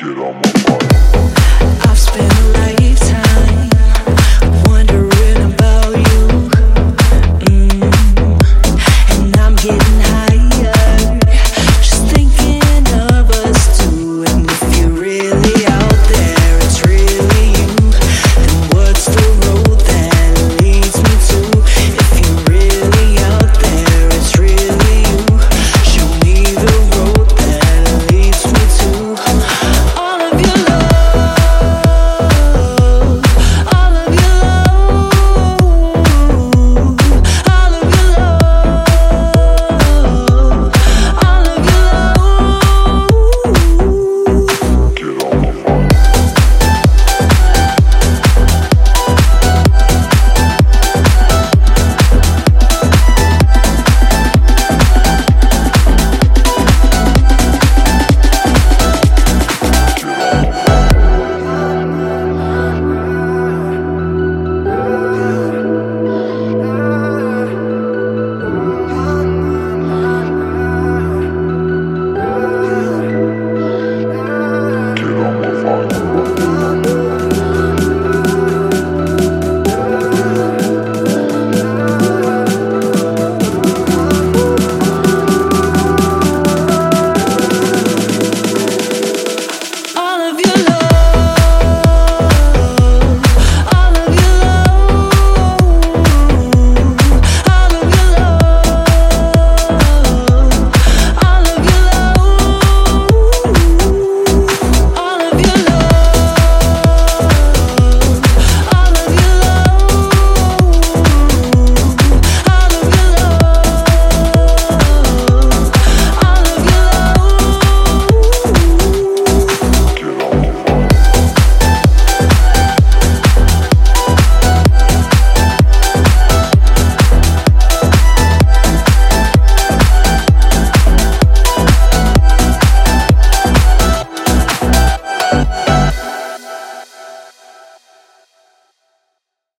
Get on my body.